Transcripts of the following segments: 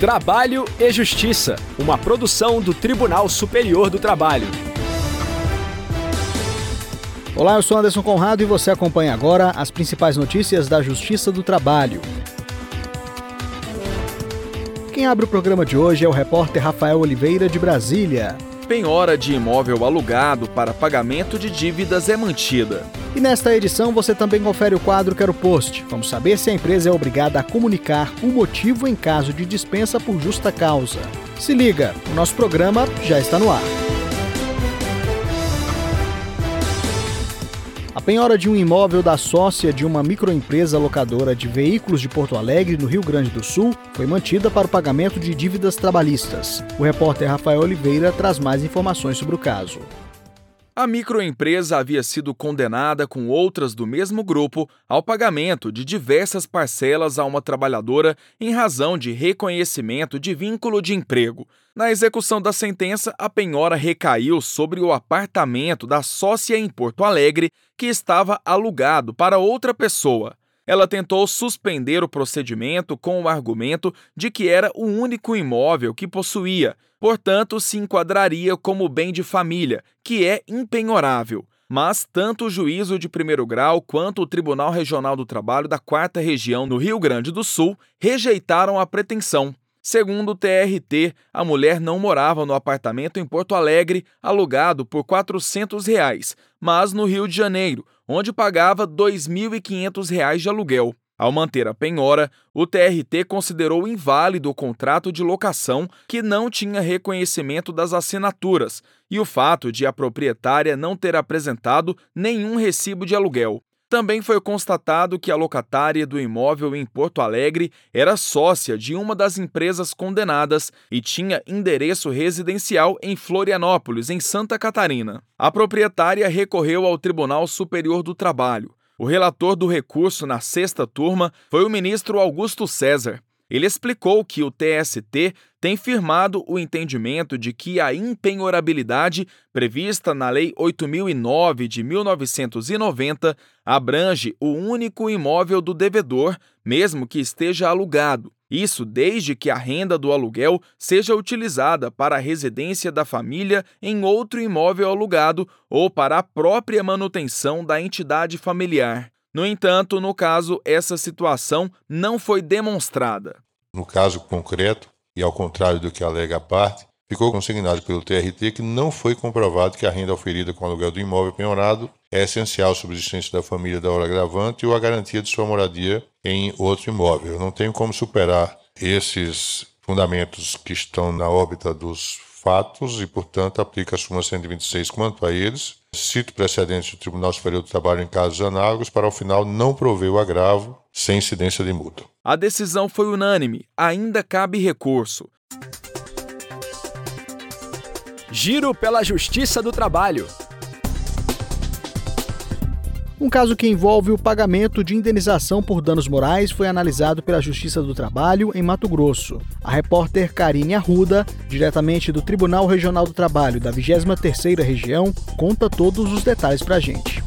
Trabalho e Justiça, uma produção do Tribunal Superior do Trabalho. Olá, eu sou Anderson Conrado e você acompanha agora as principais notícias da Justiça do Trabalho. Quem abre o programa de hoje é o repórter Rafael Oliveira de Brasília. Penhora de imóvel alugado para pagamento de dívidas é mantida. E nesta edição você também confere o quadro Quero Post. Vamos saber se a empresa é obrigada a comunicar o motivo em caso de dispensa por justa causa. Se liga, o nosso programa já está no ar. A penhora de um imóvel da sócia de uma microempresa locadora de veículos de Porto Alegre, no Rio Grande do Sul, foi mantida para o pagamento de dívidas trabalhistas. O repórter Rafael Oliveira traz mais informações sobre o caso. A microempresa havia sido condenada com outras do mesmo grupo ao pagamento de diversas parcelas a uma trabalhadora em razão de reconhecimento de vínculo de emprego. Na execução da sentença, a penhora recaiu sobre o apartamento da sócia em Porto Alegre, que estava alugado para outra pessoa. Ela tentou suspender o procedimento com o argumento de que era o único imóvel que possuía, portanto, se enquadraria como bem de família, que é impenhorável. Mas tanto o juízo de primeiro grau quanto o Tribunal Regional do Trabalho da Quarta Região no Rio Grande do Sul rejeitaram a pretensão. Segundo o TRT, a mulher não morava no apartamento em Porto Alegre, alugado por 400 reais, mas no Rio de Janeiro, onde pagava R$ 2.500 de aluguel. Ao manter a penhora, o TRT considerou inválido o contrato de locação que não tinha reconhecimento das assinaturas e o fato de a proprietária não ter apresentado nenhum recibo de aluguel. Também foi constatado que a locatária do imóvel em Porto Alegre era sócia de uma das empresas condenadas e tinha endereço residencial em Florianópolis, em Santa Catarina. A proprietária recorreu ao Tribunal Superior do Trabalho. O relator do recurso na sexta turma foi o ministro Augusto César. Ele explicou que o TST tem firmado o entendimento de que a impenhorabilidade prevista na Lei 8009 de 1990 abrange o único imóvel do devedor, mesmo que esteja alugado. Isso desde que a renda do aluguel seja utilizada para a residência da família em outro imóvel alugado ou para a própria manutenção da entidade familiar. No entanto, no caso, essa situação não foi demonstrada. No caso concreto, e ao contrário do que alega a parte, ficou consignado pelo TRT que não foi comprovado que a renda oferida com o aluguel do imóvel penhorado é essencial à subsistência da família da hora gravante ou à garantia de sua moradia em outro imóvel. Eu não tenho como superar esses fundamentos que estão na órbita dos fatos e, portanto, aplica a súmula 126 quanto a eles, Cito precedentes do Tribunal Superior do Trabalho em casos análogos para, ao final, não prover o agravo sem incidência de multa. A decisão foi unânime. Ainda cabe recurso. Giro pela Justiça do Trabalho. Um caso que envolve o pagamento de indenização por danos morais foi analisado pela Justiça do Trabalho em Mato Grosso. A repórter Karine Arruda, diretamente do Tribunal Regional do Trabalho da 23ª Região, conta todos os detalhes pra gente.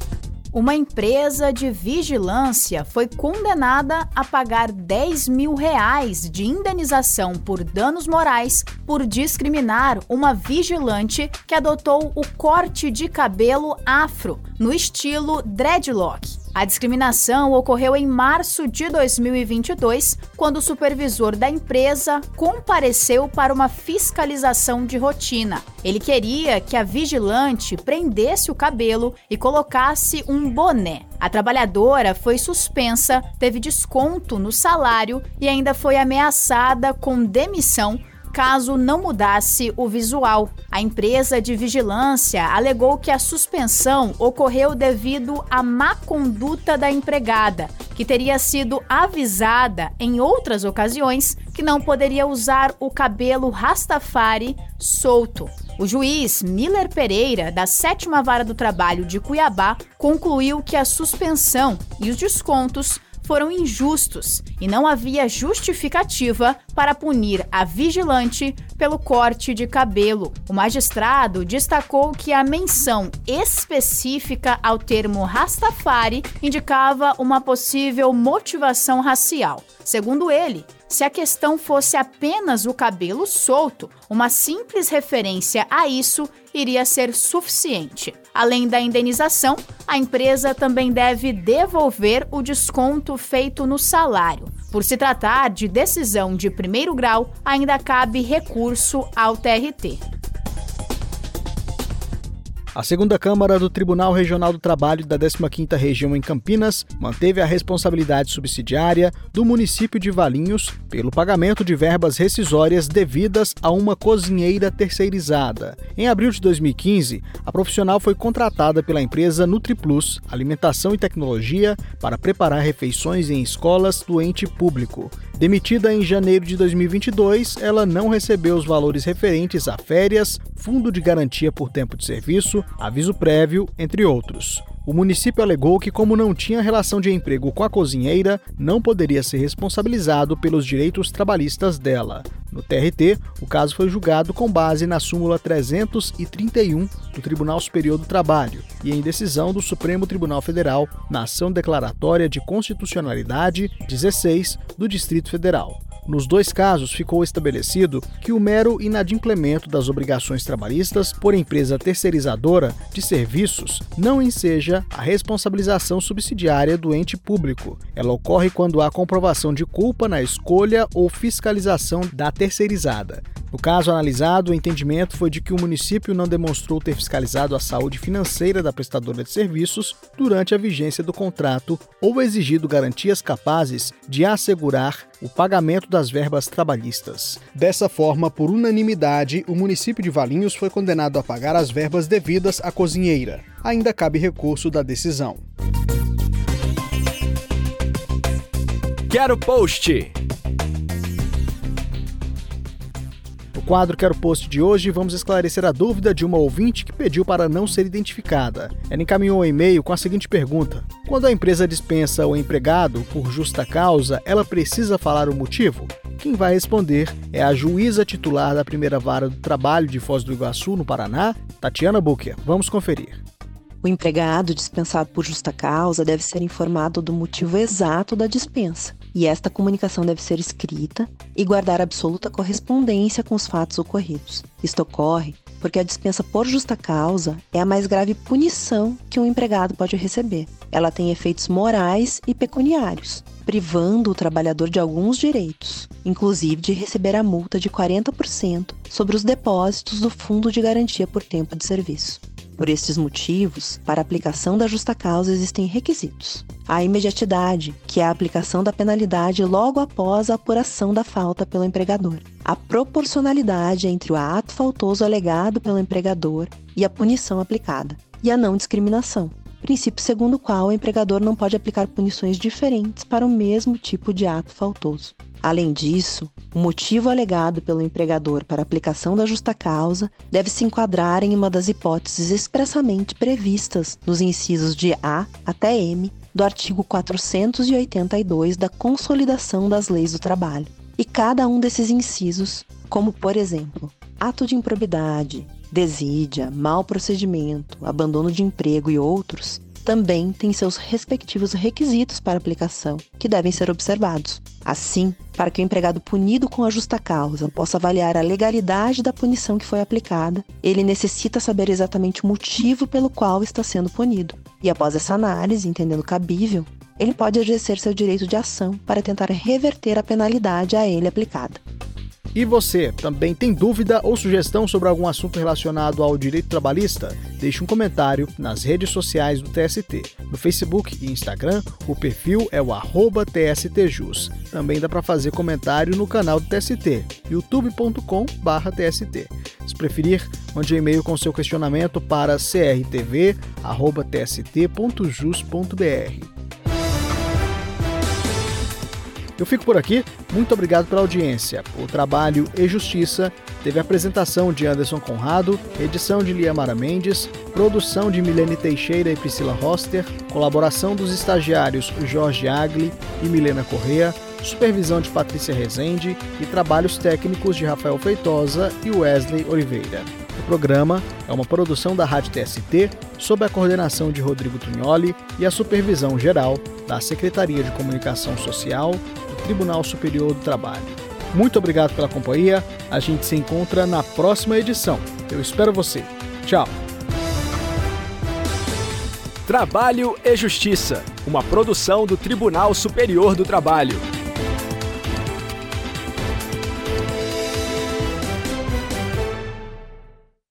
Uma empresa de vigilância foi condenada a pagar 10 mil reais de indenização por danos morais por discriminar uma vigilante que adotou o corte de cabelo afro no estilo dreadlock. A discriminação ocorreu em março de 2022, quando o supervisor da empresa compareceu para uma fiscalização de rotina. Ele queria que a vigilante prendesse o cabelo e colocasse um boné. A trabalhadora foi suspensa, teve desconto no salário e ainda foi ameaçada com demissão caso não mudasse o visual. A empresa de vigilância alegou que a suspensão ocorreu devido à má conduta da empregada, que teria sido avisada em outras ocasiões que não poderia usar o cabelo Rastafari solto. O juiz Miller Pereira, da Sétima Vara do Trabalho de Cuiabá, concluiu que a suspensão e os descontos foram injustos e não havia justificativa para punir a vigilante pelo corte de cabelo. O magistrado destacou que a menção específica ao termo Rastafari indicava uma possível motivação racial. Segundo ele, se a questão fosse apenas o cabelo solto, uma simples referência a isso iria ser suficiente. Além da indenização, a empresa também deve devolver o desconto feito no salário. Por se tratar de decisão de primeiro grau, ainda cabe recurso ao TRT. A segunda Câmara do Tribunal Regional do Trabalho da 15ª Região em Campinas manteve a responsabilidade subsidiária do município de Valinhos pelo pagamento de verbas rescisórias devidas a uma cozinheira terceirizada. Em abril de 2015, a profissional foi contratada pela empresa NutriPlus Alimentação e Tecnologia para preparar refeições em escolas do ente público. Demitida em janeiro de 2022, ela não recebeu os valores referentes a férias, fundo de garantia por tempo de serviço, aviso prévio, entre outros. O município alegou que, como não tinha relação de emprego com a cozinheira, não poderia ser responsabilizado pelos direitos trabalhistas dela. No TRT, o caso foi julgado com base na súmula 331 do Tribunal Superior do Trabalho e em decisão do Supremo Tribunal Federal na ação declaratória de constitucionalidade 16 do Distrito Federal. Nos dois casos, ficou estabelecido que o mero inadimplemento das obrigações trabalhistas por empresa terceirizadora de serviços não enseja a responsabilização subsidiária do ente público. Ela ocorre quando há comprovação de culpa na escolha ou fiscalização da terceirizada. No caso analisado, o entendimento foi de que o município não demonstrou ter fiscalizado a saúde financeira da prestadora de serviços durante a vigência do contrato ou exigido garantias capazes de assegurar o pagamento das verbas trabalhistas. Dessa forma, por unanimidade, o município de Valinhos foi condenado a pagar as verbas devidas à cozinheira. Ainda cabe recurso da decisão. Quero post! Quadro Quero Post de hoje, vamos esclarecer a dúvida de uma ouvinte que pediu para não ser identificada. Ela encaminhou um e-mail com a seguinte pergunta: Quando a empresa dispensa o empregado por justa causa, ela precisa falar o motivo? Quem vai responder é a juíza titular da primeira vara do trabalho de Foz do Iguaçu, no Paraná, Tatiana Bucher. Vamos conferir. O empregado dispensado por justa causa deve ser informado do motivo exato da dispensa e esta comunicação deve ser escrita e guardar absoluta correspondência com os fatos ocorridos. Isto ocorre porque a dispensa por justa causa é a mais grave punição que um empregado pode receber. Ela tem efeitos morais e pecuniários, privando o trabalhador de alguns direitos, inclusive de receber a multa de 40% sobre os depósitos do Fundo de Garantia por Tempo de Serviço. Por estes motivos, para a aplicação da justa causa existem requisitos. A imediatidade, que é a aplicação da penalidade logo após a apuração da falta pelo empregador. A proporcionalidade entre o ato faltoso alegado pelo empregador e a punição aplicada. E a não discriminação, princípio segundo o qual o empregador não pode aplicar punições diferentes para o mesmo tipo de ato faltoso. Além disso, o motivo alegado pelo empregador para aplicação da justa causa deve se enquadrar em uma das hipóteses expressamente previstas nos incisos de A até M do artigo 482 da Consolidação das Leis do Trabalho. E cada um desses incisos, como por exemplo, ato de improbidade, desídia, mau procedimento, abandono de emprego e outros, também têm seus respectivos requisitos para aplicação, que devem ser observados. Assim, para que o empregado punido com a justa causa possa avaliar a legalidade da punição que foi aplicada, ele necessita saber exatamente o motivo pelo qual está sendo punido. E após essa análise, entendendo cabível, ele pode exercer seu direito de ação para tentar reverter a penalidade a ele aplicada. E você, também tem dúvida ou sugestão sobre algum assunto relacionado ao direito trabalhista? Deixe um comentário nas redes sociais do TST. No Facebook e Instagram, o perfil é o TSTJus. Também dá para fazer comentário no canal do TST, youtube.com/tst. Se preferir, mande um e-mail com seu questionamento para crtv@tst.jus.br. Eu fico por aqui. Muito obrigado pela audiência. O Trabalho e Justiça teve apresentação de Anderson Conrado, edição de Liamara Mendes, produção de Milene Teixeira e Priscila Roster, colaboração dos estagiários Jorge Agli e Milena Correa, supervisão de Patrícia Rezende e trabalhos técnicos de Rafael Feitosa e Wesley Oliveira. O programa é uma produção da Rádio TST, sob a coordenação de Rodrigo Tunholi e a supervisão geral da Secretaria de Comunicação Social do Tribunal Superior do Trabalho. Muito obrigado pela companhia. A gente se encontra na próxima edição. Eu espero você. Tchau. Trabalho e Justiça, uma produção do Tribunal Superior do Trabalho.